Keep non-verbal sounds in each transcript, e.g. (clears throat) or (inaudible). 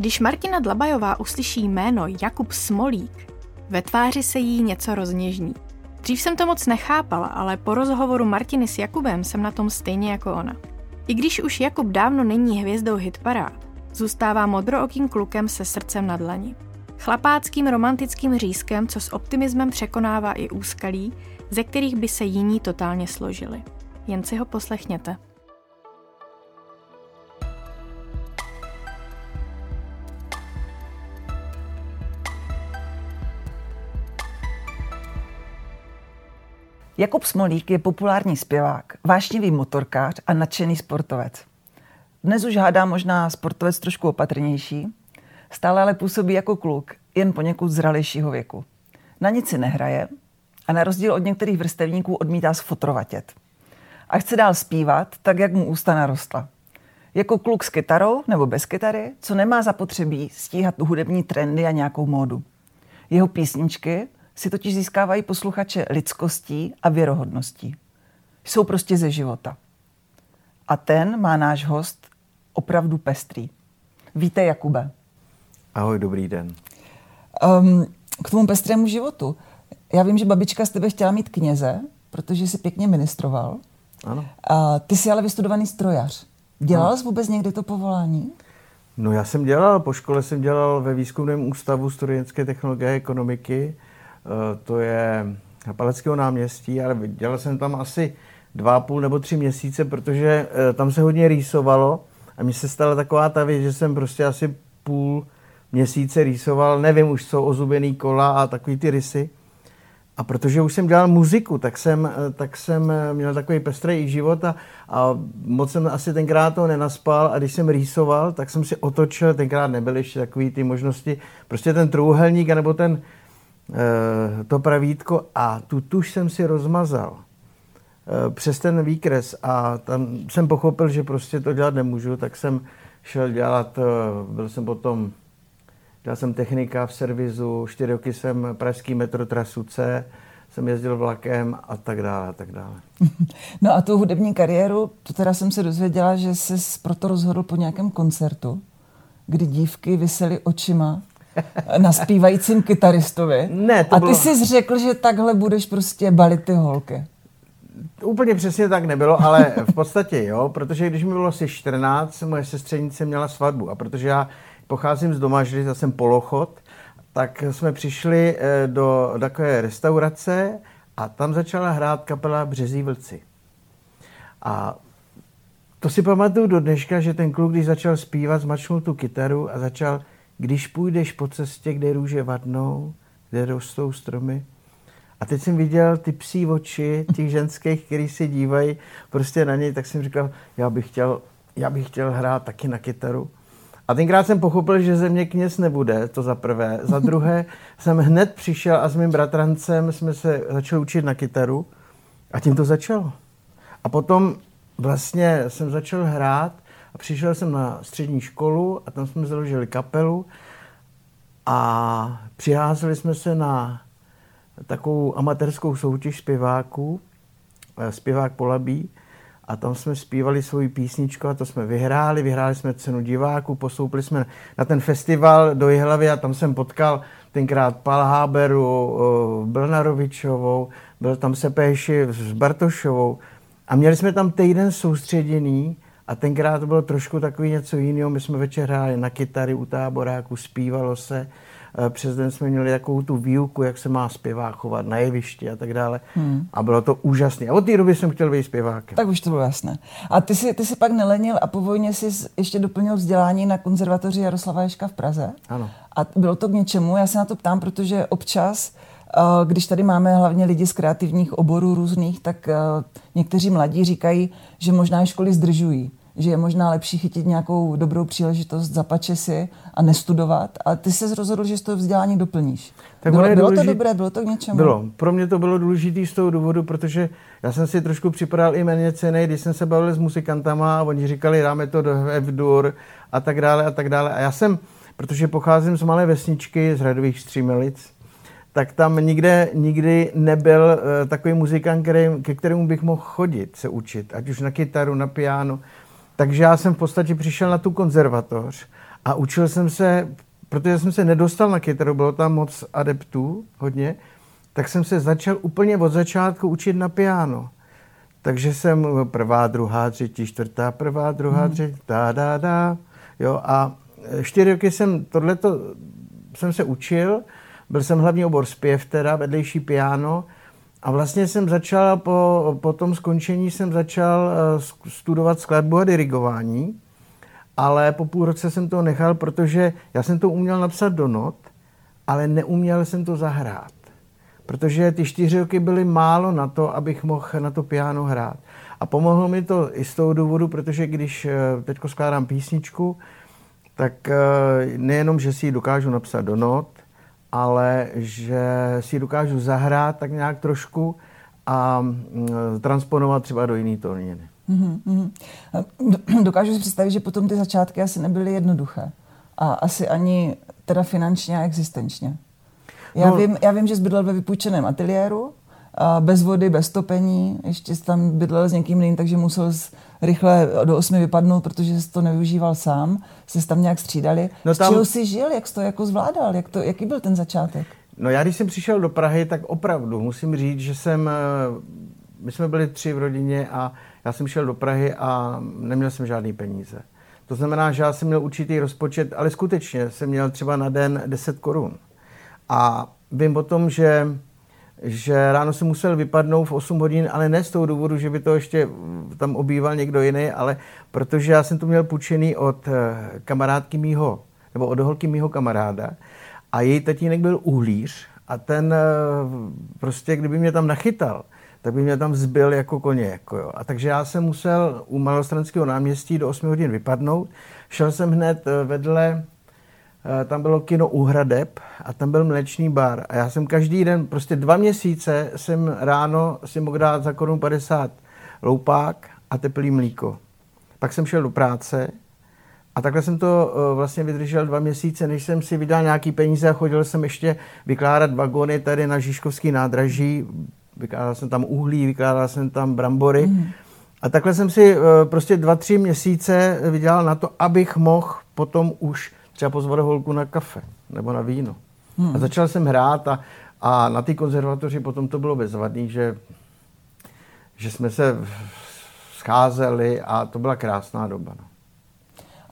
Když Martina Dlabajová uslyší jméno Jakub Smolík, ve tváři se jí něco rozněžní. Dřív jsem to moc nechápala, ale po rozhovoru Martiny s Jakubem jsem na tom stejně jako ona. I když už Jakub dávno není hvězdou hitparád, zůstává modrookým klukem se srdcem na dlani. Chlapáckým romantickým řízkem, co s optimismem překonává i úskalí, ze kterých by se jiní totálně složili. Jen si ho poslechněte. Jakub Smolík je populární zpěvák, vášnivý motorkář a nadšený sportovec. Dnes už hádá možná sportovec trošku opatrnější, stále ale působí jako kluk, jen poněkud zralějšího věku. Na nic si nehraje a na rozdíl od některých vrstevníků odmítá sfotrovatět. A chce dál zpívat, tak jak mu ústa narostla. Jako kluk s kytarou nebo bez kytary, co nemá zapotřebí stíhat hudební trendy a nějakou módu. Jeho písničky si totiž získávají posluchače lidskostí a věrohodností. Jsou prostě ze života. A ten má náš host opravdu pestrý. Víte, Jakube. Ahoj, dobrý den. Um, k tomu pestrému životu. Já vím, že babička z tebe chtěla mít kněze, protože jsi pěkně ministroval. Ano. A ty jsi ale vystudovaný strojař. Dělal jsi vůbec někdy to povolání? No já jsem dělal, po škole jsem dělal ve výzkumném ústavu studentské technologie a ekonomiky. E, to je na Paleckého náměstí, ale dělal jsem tam asi dva půl nebo tři měsíce, protože e, tam se hodně rýsovalo a mně se stala taková ta věc, že jsem prostě asi půl měsíce rýsoval, nevím už co, ozubený kola a takový ty rysy. A protože už jsem dělal muziku, tak jsem, tak jsem měl takový pestrý život a, a moc jsem asi tenkrát to nenaspal a když jsem rýsoval, tak jsem si otočil, tenkrát nebyly ještě takové ty možnosti, prostě ten trůhelník nebo ten, eh, to pravítko a tu tuš jsem si rozmazal eh, přes ten výkres a tam jsem pochopil, že prostě to dělat nemůžu, tak jsem šel dělat, eh, byl jsem potom Dělal jsem technika v servisu, čtyři roky jsem pražský metro trasu C, jsem jezdil vlakem a tak dále a tak dále. (laughs) No a tu hudební kariéru, to teda jsem se dozvěděla, že jsi proto rozhodl po nějakém koncertu, kdy dívky vysely očima (laughs) na zpívajícím kytaristovi. Ne, to a ty bylo... jsi řekl, že takhle budeš prostě balit ty holky. Úplně přesně tak nebylo, ale v podstatě jo, protože když mi bylo asi 14, moje sestřenice měla svatbu a protože já pocházím z Domažry, já jsem polochod, tak jsme přišli eh, do takové restaurace a tam začala hrát kapela Březí vlci. A to si pamatuju do dneška, že ten kluk, když začal zpívat, zmačnul tu kytaru a začal, když půjdeš po cestě, kde růže vadnou, kde rostou stromy. A teď jsem viděl ty psí oči těch (laughs) ženských, kteří si dívají prostě na něj, tak jsem říkal, já bych chtěl, já bych chtěl hrát taky na kytaru. A tenkrát jsem pochopil, že ze mě kněz nebude, to za prvé. Za (laughs) druhé jsem hned přišel a s mým bratrancem jsme se začali učit na kytaru a tím to začalo. A potom vlastně jsem začal hrát a přišel jsem na střední školu a tam jsme založili kapelu a přiházeli jsme se na takovou amatérskou soutěž zpěváků, eh, zpěvák Polabí, a tam jsme zpívali svoji písničku a to jsme vyhráli. Vyhráli jsme cenu diváků, postoupili jsme na ten festival do Jihlavy a tam jsem potkal tenkrát Pal Háberu, Blnarovičovou, byl tam Sepéši s Bartošovou a měli jsme tam týden soustředěný a tenkrát to bylo trošku takový něco jiného. My jsme večer hráli na kytary u táboráku, zpívalo se Eh, přes den jsme měli takovou tu výuku, jak se má zpěvák chovat na jevišti a tak dále. Hmm. A bylo to úžasné. A od té doby jsem chtěl být zpěvákem. Tak už to bylo jasné. A ty si, ty si pak nelenil a po vojně jsi ještě doplnil vzdělání na konzervatoři Jaroslava Ješka v Praze. Ano. A bylo to k něčemu? Já se na to ptám, protože občas eh, když tady máme hlavně lidi z kreativních oborů různých, tak eh, někteří mladí říkají, že možná školy zdržují že je možná lepší chytit nějakou dobrou příležitost, zapače si a nestudovat. A ty se rozhodl, že z toho vzdělání doplníš. Tak bylo, bylo důležit... to dobré, bylo to k něčemu? Bylo. Pro mě to bylo důležité z toho důvodu, protože já jsem si trošku připadal i méně cený, když jsem se bavil s muzikantama a oni říkali, dáme to do F-dur a tak dále a tak dále. A já jsem, protože pocházím z malé vesničky, z Hradových Střímelic, tak tam nikde, nikdy nebyl uh, takový muzikant, který, ke kterému bych mohl chodit se učit, ať už na kytaru, na piano, takže já jsem v podstatě přišel na tu konzervatoř A učil jsem se, protože jsem se nedostal na kytaru, bylo tam moc adeptů, hodně, tak jsem se začal úplně od začátku učit na piano. Takže jsem prvá, druhá, třetí, čtvrtá, prvá, druhá, hmm. třetí, da, da, da. Jo, a čtyři roky jsem tohleto jsem se učil, byl jsem hlavní obor zpěv, teda vedlejší piano, a vlastně jsem začal, po, po tom skončení jsem začal eh, studovat skladbu a dirigování, ale po půl roce jsem to nechal, protože já jsem to uměl napsat do not, ale neuměl jsem to zahrát. Protože ty čtyři roky byly málo na to, abych mohl na to piano hrát. A pomohlo mi to i z toho důvodu, protože když eh, teď skládám písničku, tak eh, nejenom, že si ji dokážu napsat do not, ale že si ji dokážu zahrát tak nějak trošku a mm, transponovat třeba do jiný tóniny. Mm-hmm. (clears throat) Dokážu si představit, že potom ty začátky asi nebyly jednoduché. A asi ani teda finančně a existenčně. Já, no, vím, já vím, že jsi bydlel ve vypůjčeném ateliéru, bez vody, bez topení, ještě tam bydlel s někým jiným, takže musel rychle do osmi vypadnout, protože jsi to nevyužíval sám, jsi tam nějak střídali. No tam... Z čeho jsi žil, jak jsi to jako zvládal, jak to, jaký byl ten začátek? No já když jsem přišel do Prahy, tak opravdu musím říct, že jsem, eh, my jsme byli tři v rodině a já jsem šel do Prahy a neměl jsem žádný peníze. To znamená, že já jsem měl určitý rozpočet, ale skutečně jsem měl třeba na den 10 korun. A vím o tom, že že ráno jsem musel vypadnout v 8 hodin, ale ne z toho důvodu, že by to ještě tam obýval někdo jiný, ale protože já jsem to měl půjčený od eh, kamarádky mýho, nebo od holky mýho kamaráda a její tatínek byl uhlíř a ten eh, prostě, kdyby mě tam nachytal, tak by mě tam zbyl jako koně. Jako jo. A takže já jsem musel u Malostranského náměstí do 8 hodin vypadnout. Šel jsem hned eh, vedle tam bylo kino Uhradeb a tam byl mléčný bar. A já jsem každý den, prostě dva měsíce jsem ráno si mohl dát za korun 50 loupák a teplý mlíko. Pak jsem šel do práce a takhle jsem to eh, vlastně vydržel dva měsíce, než jsem si vydal nějaký peníze a chodil jsem ještě vykládat vagony tady na Žižkovský nádraží. Vykládal jsem tam uhlí, vykládal jsem tam brambory. Mm. A takhle jsem si eh, prostě dva, tři měsíce vydělal na to, abych mohl potom už třeba pozvat holku na kafe nebo na víno. Hmm. A začal jsem hrát a, a na té konzervatoři potom to bylo bezvadný, že, že jsme se scházeli a to byla krásná doba. No.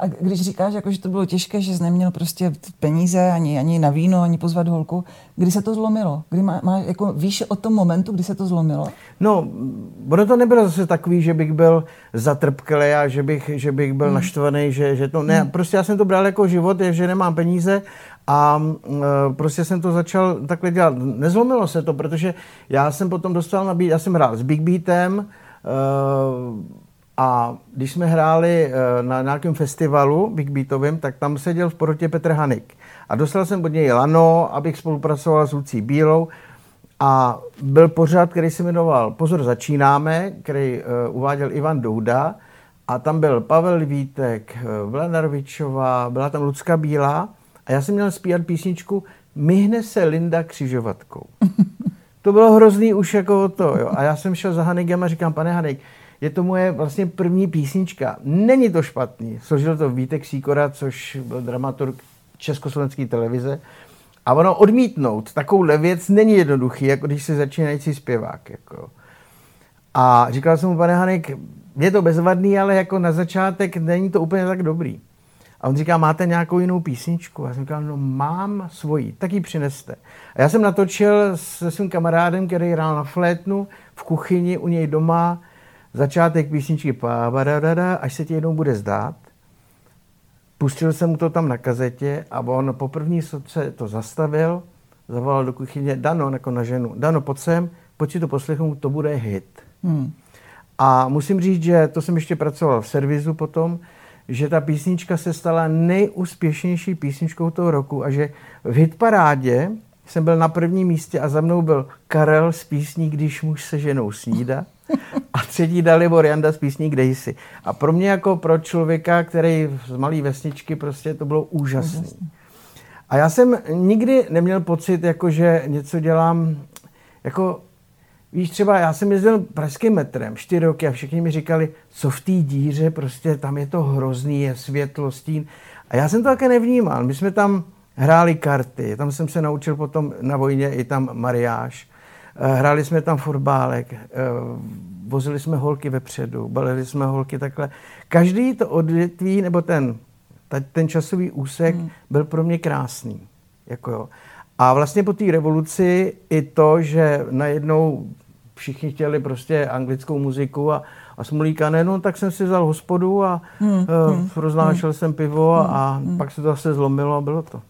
A když říkáš, jako, že to bylo těžké, že jsi neměl prostě peníze ani, ani na víno, ani pozvat holku, kdy se to zlomilo? Kdy má, má, jako, víš o tom momentu, kdy se to zlomilo? No, ono to nebylo zase takový, že bych byl zatrpkelý a že bych, že bych byl hmm. naštvaný, že, že to ne. Hmm. Prostě já jsem to bral jako život, že nemám peníze a e, prostě jsem to začal takhle dělat. Nezlomilo se to, protože já jsem potom dostal na já jsem hrál s Big Beatem, e, a když jsme hráli eh, na nějakém festivalu Big Beatovým, tak tam seděl v porotě Petr Hanik. A dostal jsem od něj lano, abych spolupracoval s Lucí Bílou. A byl pořád, který se jmenoval Pozor, začínáme, který uh, uváděl Ivan Douda. A tam byl Pavel Vítek, uh, eh, Vlenarvičová, byla tam Lucka Bílá. A já jsem měl zpívat písničku Myhne se Linda křižovatkou. (laughs) To bylo hrozný už jako to, jo. A já jsem šel za Hanigem a říkám, pane Hanik, je to moje vlastně první písnička. Není to špatný. Složil to Vítek Síkora, což byl dramaturg Československé televize. A ono odmítnout takovouhle věc není jednoduchý, jako když se začínající zpěvák. Jako. A říkal jsem mu, pane Hanek, je to bezvadný, ale jako na začátek není to úplně tak dobrý. A on říká, máte nějakou jinou písničku? A já jsem říkal, no mám svoji, tak ji přineste. A já jsem natočil se svým kamarádem, který hrál na flétnu v kuchyni u něj doma začátek písničky až se ti jednou bude zdát. Pustil jsem mu to tam na kazetě a on po první se to zastavil, zavolal do kuchyně Dano, jako na ženu. Dano, pojď sem, pojď si to poslechnout, to bude hit. Hmm. A musím říct, že to jsem ještě pracoval v servisu potom, že ta písnička se stala nejúspěšnější písničkou toho roku a že v hitparádě jsem byl na prvním místě a za mnou byl Karel z písní Když muž se ženou snída a třetí Dalibor Janda z písní Kde jsi. A pro mě jako pro člověka, který z malé vesničky, prostě to bylo úžasné. A já jsem nikdy neměl pocit, jako že něco dělám, jako Víš, třeba já jsem jezdil pražským metrem čtyři roky a všichni mi říkali, co v té díře, prostě tam je to hrozný, je světlo, stín. A já jsem to také nevnímal. My jsme tam hráli karty, tam jsem se naučil potom na vojně i tam mariáš. Eh, hráli jsme tam fotbálek, eh, vozili jsme holky vepředu, balili jsme holky takhle. Každý to odvětví, nebo ten, ten časový úsek hmm. byl pro mě krásný. Jako jo. A vlastně po té revoluci i to, že najednou všichni chtěli prostě anglickou muziku a, a smolíka ne, no tak jsem si vzal hospodu a hmm, uh, hmm, roznášel hmm, jsem pivo a, a hmm, pak se to zase zlomilo a bylo to.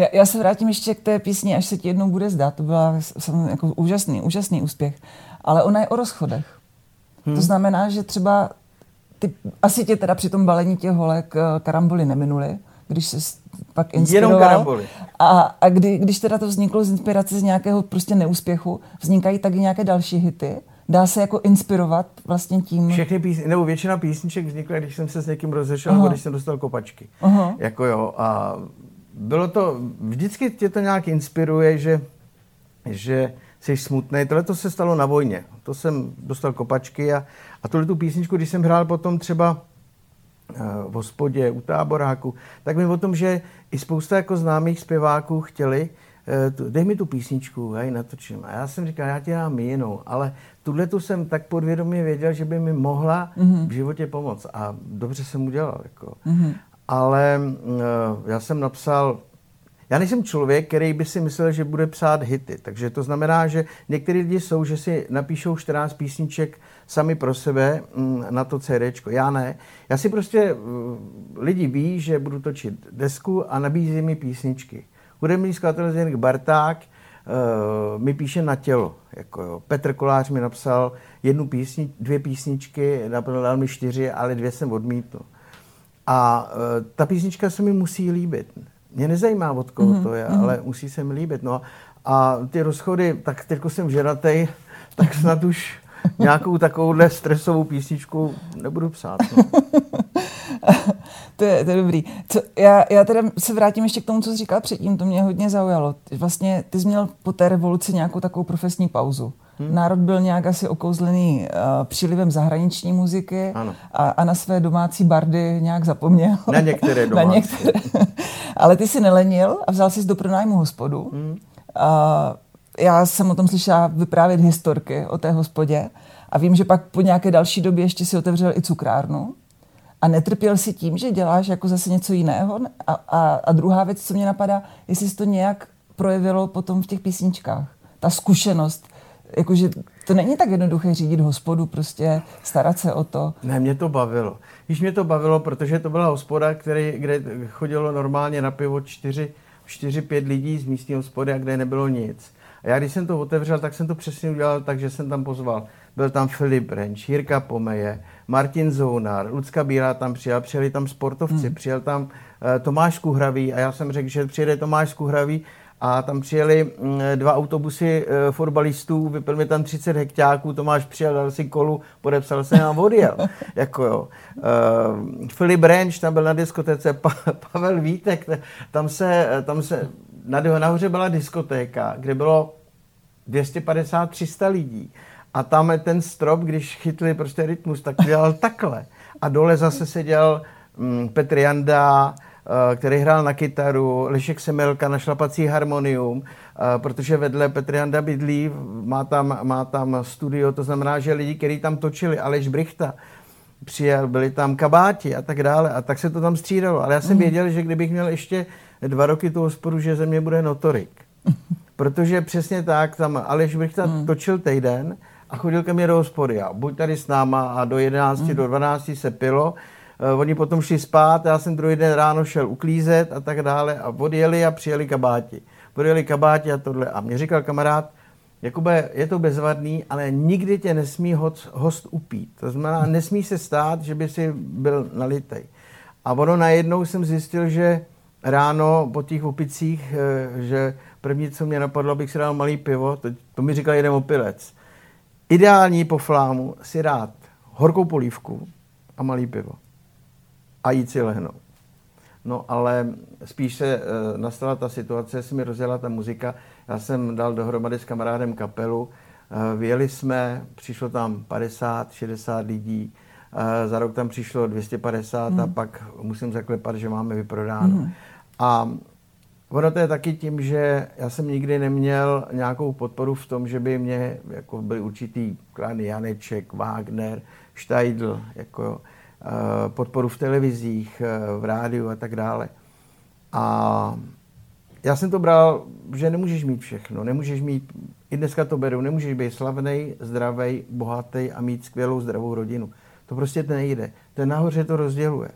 Já, já se vrátím ještě k té písni, až se ti jednou bude zdát. To byla jako úžasný, úžasný úspěch. Ale ona je o rozchodech. Hmm. To znamená, že třeba ty, asi tě teda při tom balení těch holek karamboly neminuly, když se pak inspiroval. Jenom karamboly. A, a kdy, když teda to vzniklo z inspirace z nějakého prostě neúspěchu, vznikají taky nějaké další hity? Dá se jako inspirovat vlastně tím? Všechny písně, nebo většina písniček vznikla, když jsem se s někým rozešel, nebo když jsem dostal kopačky. Aha. Jako jo, a bylo to, vždycky tě to nějak inspiruje, že, že jsi smutný. Tohle to se stalo na vojně. To jsem dostal kopačky a, a tuhle tu písničku, když jsem hrál potom třeba eh, v hospodě, u táboráku, tak mi o tom, že i spousta jako známých zpěváků chtěli, eh, dej mi tu písničku, hej, natočím. A já jsem říkal, já ti dám jinou, ale tuhle tu jsem tak podvědomě věděl, že by mi mohla mm-hmm. v životě pomoct. A dobře jsem udělal. Jako. Mm-hmm ale eh, já jsem napsal já nejsem člověk, který by si myslel, že bude psát hity. Takže to znamená, že některý lidi jsou, že si napíšou 14 písniček sami pro sebe mm, na to CD. Já ne. Já si prostě, eh, lidi ví, že budu točit desku a nabízí mi písničky. Hudební skladatel Zdeněk Barták uh, mi píše na tělo. Jako jo. Petr Kolář mi napsal jednu písni, dvě písničky, dal mi čtyři, ale dvě jsem odmítl. A uh, ta písnička se mi musí líbit. Mě nezajímá, od koho mm-hmm. to je, mm-hmm. ale musí se mi líbit. No a ty rozchody, tak teď jsem ženatý, (laughs) tak snad už nějakou takovouhle stresovou písničku nebudu psát. No. (laughs) to, je, to je dobrý. Co, já, já teda se vrátím ještě k tomu, co jsi říkal předtím, to mě hodně zaujalo. Vlastně ty jsi měl po té revoluci nějakou takovou profesní pauzu. Hmm. Národ byl nějak asi okouzlený uh, přílivem zahraniční muziky ano. A, a na své domácí bardy nějak zapomněl. Na některé (laughs) domácí. na některé. (laughs) Ale ty si nelenil a vzal jsi do pronájmu hospodu. Hmm. Uh, já jsem o tom slyšela vyprávět historky o té hospodě a vím, že pak po nějaké další době ještě si otevřel i cukrárnu. A netrpěl si tím, že děláš jako zase něco jiného? A, a, a druhá věc, co mě napadá, jestli se to nějak projevilo potom v těch písničkách. Ta zkušenost, jakože to není tak jednoduché řídit hospodu, prostě starat se o to. Ne, mě to bavilo. Když mě to bavilo, protože to byla hospoda, který, kde chodilo normálně na pivo čtyři, čtyři, pět lidí z místní hospody a kde nebylo nic. A já když jsem to otevřel, tak jsem to přesně udělal tak, že jsem tam pozval. Byl tam Filip Renč, Jirka Pomeje, Martin Zounar, Lucka Bílá tam přijel, přijeli tam sportovci, hmm. přijel tam uh, Tomáš Kuhravý a já jsem řekl, že přijede Tomáš Kuhravý a tam přijeli mm, dva autobusy uh, fotbalistů, vypil mi tam 30 hektáků, Tomáš přijel, dal si kolu, podepsal se a odjel. (laughs) jako jo. Uh, Filip Renč tam byl na diskotece, pa, Pavel Vítek, tam se, tam se nahoře byla diskotéka, kde bylo 250-300 lidí. A tam ten strop, když chytli prostě rytmus, tak dělal takhle. A dole zase seděl mm, Petr Janda, eh, který hrál na kytaru, Lešek Semelka na šlapací harmonium, eh, protože vedle Petr Janda bydlí, má tam, má tam studio, to znamená, že lidi, kteří tam točili, Aleš Brichta, přijel, byli tam kabáti a tak dále a tak se to tam střídalo. Ale já jsem mm. věděl, že kdybych měl ještě dva roky tu hospodu, že ze mě bude notorik. (laughs) Protože přesně tak, tam Aleš Brichta mm. točil týden a chodil ke mně do hospody a buď tady s náma a do 11, mm. do 12 se pilo, oni potom šli spát, já jsem druhý den ráno šel uklízet a tak dále a odjeli a přijeli kabáti. Odjeli kabáti a tohle a mě říkal kamarád, Jakube, je to bezvadný, ale nikdy tě nesmí host, upít. To znamená, nesmí se stát, že by si byl nalitej. A ono najednou jsem zjistil, že ráno po těch opicích, eh, že první, co mě napadlo, abych si dal malý pivo, to, to mi říkal jeden opilec. Ideální po flámu si dát horkou polívku a malý pivo. A jít si lehnout. No ale spíš se e, nastala ta situace, se mi rozjela ta muzika. Já jsem dal dohromady s kamarádem kapelu, eh, vyjeli jsme, přišlo tam 50, 60 lidí, eh, za rok tam přišlo 250 hmm. a pak musím zaklepat, že máme vyprodáno. Hmm. A ono to je taky tím, že já jsem nikdy neměl nějakou podporu v tom, že by mě jako byli určitý klany Janeček, Wagner, Steidl, jako podporu v televizích, eh, v rádiu a tak dále. A já jsem to bral, že nemůžeš mít všechno, nemůžeš mít, i dneska to beru, nemůžeš být slavný, zdravý, bohatý a mít skvělou zdravou rodinu. To prostě nejde. Ten nahoře to rozděluje.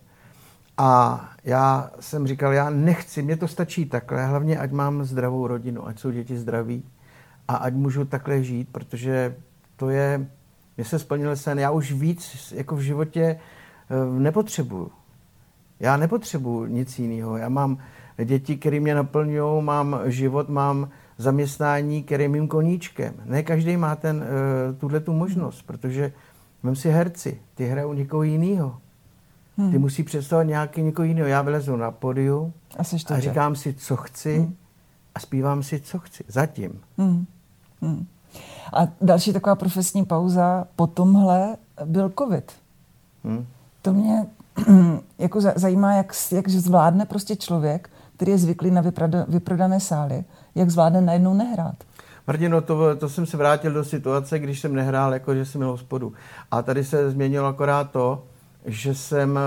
A já jsem říkal, já nechci, mně to stačí takhle, hlavně ať mám zdravou rodinu, ať jsou děti zdraví a ať můžu takhle žít, protože to je, mě se splnil sen, já už víc jako v životě Eh, nepotřebuju. Já nepotřebuju nic jiného. Já mám děti, které mě naplňují, mám život, mám zaměstnání, který je mým koníčkem. Ne každý má ten, uh, tuhle tu možnost, protože vem si herci, ty hrajou někoho jiného. Hmm. Ty musí představovat nějaký někoho jiného. Já vylezu na podiu a, a říkám si, co chci hmm. a zpívám si, co chci. Zatím. Hmm. Hmm. A další taková profesní pauza po tomhle byl covid. Hmm. To mě (clears throat) jako zajímá, jak, jak zvládne prostě člověk, který je zvyklý na vyprada, vyprodané sály, jak zvládne najednou nehrát. Martino, to, to jsem se vrátil do situace, když jsem nehrál, jako že jsem měl hospodu. A tady se změnilo akorát to, že jsem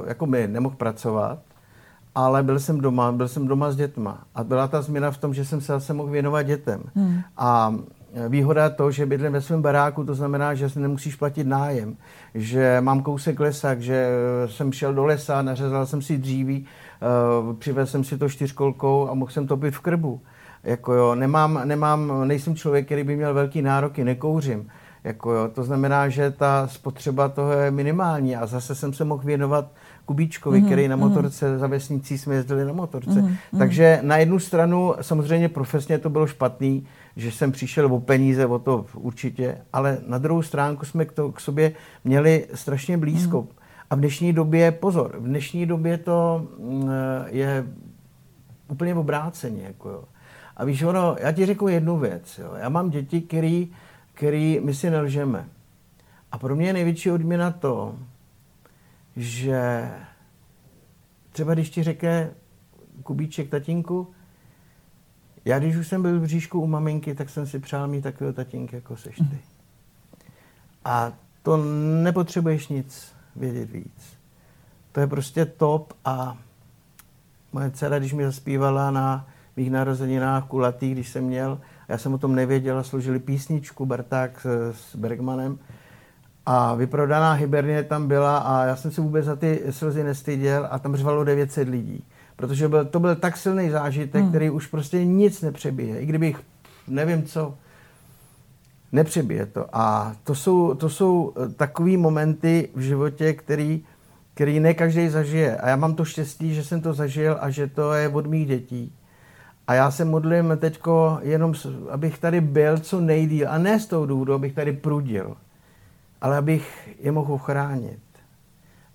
uh, jako my nemohl pracovat, ale byl jsem doma, byl jsem doma s dětma. A byla ta změna v tom, že jsem se zase mohl věnovat dětem. Hmm. A Výhoda to, že bydlím ve svém baráku, to znamená, že si nemusíš platit nájem, že mám kousek lesa, že jsem šel do lesa, nařezal jsem si dříví, uh, přivezl jsem si to čtyřkolkou a mohl jsem topit v krbu. Jako jo, nemám, nemám, nejsem člověk, který by měl velký nároky, nekouřím. Jako jo, to znamená, že ta spotřeba toho je minimální a zase jsem se mohl věnovat Kubíčkovi, mm-hmm. který na mhm. motorce, mm-hmm. za vesnicí jsme jezdili na motorce. Mm-hmm. Takže na jednu stranu samozřejmě profesně to bylo špatný, že jsem přišel o peníze, o to určitě, ale na druhou stránku jsme k, to, k sobě měli strašně blízko. Mm. A v dnešní době, pozor, v dnešní době to mm, je úplně obráceně. Jako jo. A víš, ono, já ti řeknu jednu věc. Jo. Já mám děti, který, který my si nelžeme. A pro mě je největší odměna to, že třeba když ti řekne Kubíček tatínku, já když už jsem byl v bříšku u maminky, tak jsem si přál mít takového tatínka, jako seš ty. A to nepotřebuješ nic vědět víc. To je prostě top a moje dcera, když mi zaspívala na mých narozeninách kulatý, když jsem měl, já jsem o tom nevěděl, složili písničku Barták s, s Bergmanem a vyprodaná Hibernie tam byla a já jsem se vůbec za ty slzy nestyděl a tam řvalo 900 lidí protože byl, to byl tak silný zážitek, hmm. který už prostě nic nepřebije. I kdybych, nevím co, nepřebije to. A to jsou, to jsou eh, takové momenty v životě, který, který ne každý zažije. A já mám to štěstí, že jsem to zažil a že to je od mých dětí. A já se modlím teďko jenom, abych tady byl co nejdíl. A ne z toho důvodu, abych tady prudil, ale abych je mohl ochránit.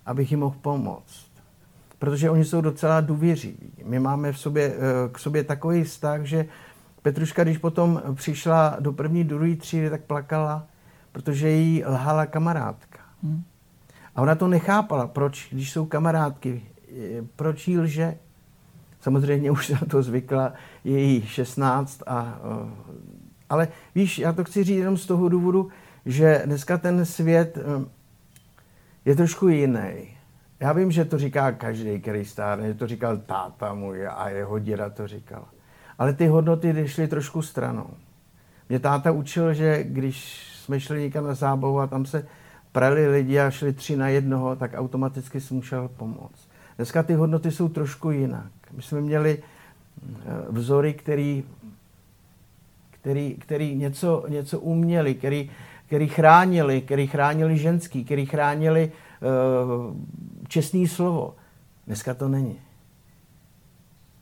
Abych jim mohl pomoct protože oni jsou docela důvěřiví. My máme v sobě, eh, k sobě takový vztah, že Petruška, když potom přišla do první, druhé třídy, tak plakala, protože jí lhala kamarádka. Hmm. A ona to nechápala, proč, když jsou kamarádky, eh, proč jí lže. Samozřejmě už se to zvykla, je jí 16 a... Eh, ale víš, já to chci říct jenom z toho důvodu, že dneska ten svět je trošku jiný. Já vím, že to říká každý, který stárne, že to říkal táta můj a jeho děda to říkal. Ale ty hodnoty šly trošku stranou. Mě táta učil, že když jsme šli někam na zábavu a tam se prali lidi a šli tři na jednoho, tak automaticky si musel pomoct. Dneska ty hodnoty jsou trošku jinak. My jsme měli eh, vzory, který, který, který něco, něco uměli, který, který chránili, který chránili ženský, který chránili uh, čestný slovo. Dneska to není.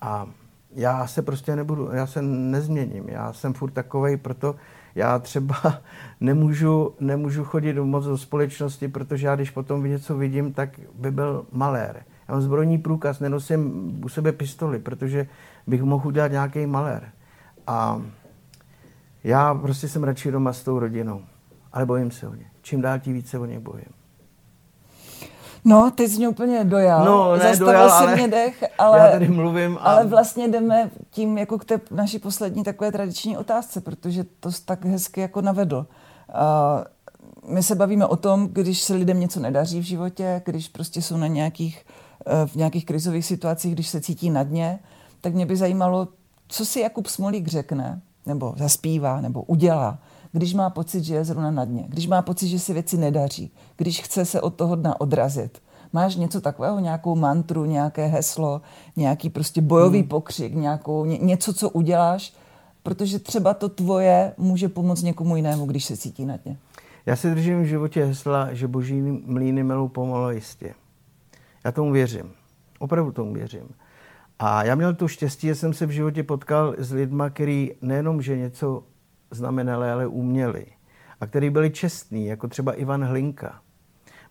A já se prostě nebudu, já se nezměním. Já jsem furt takovej, proto já třeba (laughs) nemůžu, nemůžu chodit moc do společnosti, protože já když potom něco vidím, tak by byl malér. Já mám zbrojní průkaz, nenosím u sebe pistoli, protože bych mohl udělat nějaký malér. A já prostě jsem radši doma s tou rodinou, ale bojím se o ně. Čím dál tím více o ně bojím. No, ty jsi mě úplně dojal. No, ne, Zastavil dojal, si ale mě dech, (laughs) ale, já tady mluvím. A... ale vlastně jdeme tím jako k té naší poslední takové tradiční otázce, protože to jsi tak hezky jako navedl. Uh, my se bavíme o tom, když se lidem něco nedaří v životě, když prostě jsou na nějakých, uh, v nějakých krizových situacích, když se cítí na dně, tak mě by zajímalo, co si Jakub Smolík řekne, nebo zaspívá, nebo udělá, když má pocit, že je zrovna na dně, když má pocit, že si věci nedaří, když chce se od toho dna odrazit. Máš něco takového, nějakou mantru, nějaké heslo, nějaký prostě bojový hmm. pokřik, nějakou, ně, něco, co uděláš, protože třeba to tvoje může pomoct někomu jinému, když se cítí na dně. Já si držím v životě hesla, že boží mlíny melou pomalu jistě. Já tomu věřím. Opravdu tomu věřím. A já měl to štěstí, že jsem se v životě potkal s lidma, kteří nejenom, že něco znamenali, ale uměli. A který byli čestní, jako třeba Ivan Hlinka.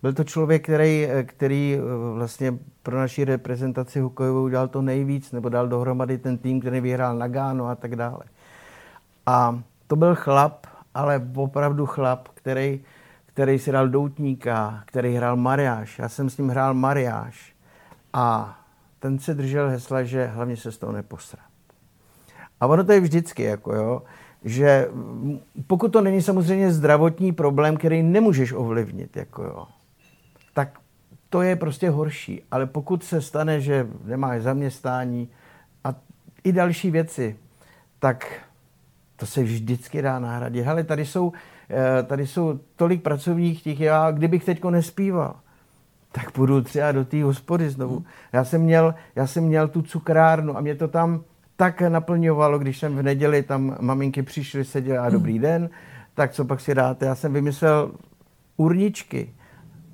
Byl to člověk, který, který eh, vlastně pro naši reprezentaci hokejovou udělal to nejvíc, nebo dal dohromady ten tým, který vyhrál Nagano a tak dále. A to byl chlap, ale opravdu chlap, který, který si dal doutníka, který hrál mariáš. Já jsem s ním hrál mariáš. A ten se držel hesla, že hlavně se z toho neposrat. A ono to je vždycky, jako jo, že pokud to není samozřejmě zdravotní problém, který nemůžeš ovlivnit, jako jo, tak to je prostě horší. Ale pokud se stane, že nemáš zaměstnání a i další věci, tak to se vždycky dá nahradit. Hele, tady jsou, eh, tady jsou tolik pracovních těch, já kdybych teďko nespíval, tak půjdu třeba do té hospody znovu. Já jsem, měl, já jsem měl tu cukrárnu a mě to tam tak naplňovalo, když jsem v neděli, tam maminky přišly, seděly a dobrý den, tak co pak si dáte? Já jsem vymyslel urničky.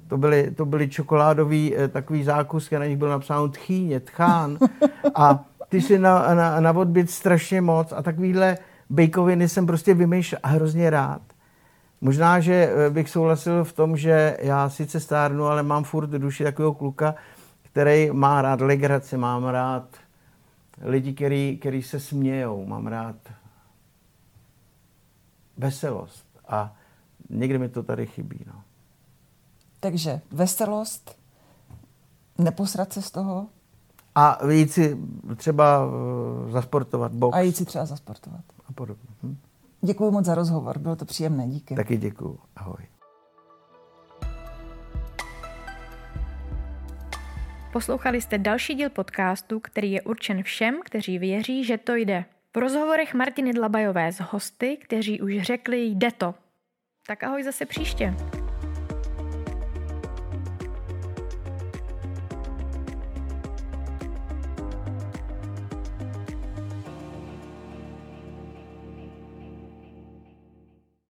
To byly, to byly čokoládový eh, takový zákusky, na nich bylo napsáno tchýně, tchán. (laughs) A ty si na, na, na odbyt strašně moc a takovýhle bejkoviny jsem prostě vymýšlel a hrozně rád. Možná, že eh, bych souhlasil v tom, že já sice stárnu, ale mám furt duši takového kluka, který má rád legraci, mám rád lidi, který, který se smějou, mám rád veselost a někdy mi to tady chybí. No. Takže veselost, neposrat se z toho. A jít si třeba uh, zasportovat box. A jít si třeba zasportovat. A podobně. Hm? Děkuji moc za rozhovor, bylo to příjemné, díky. Taky děkuji, ahoj. Poslouchali jste další díl podcastu, který je určen všem, kteří věří, že to jde. V rozhovorech Martiny Dlabajové s hosty, kteří už řekli jde to. Tak ahoj zase příště.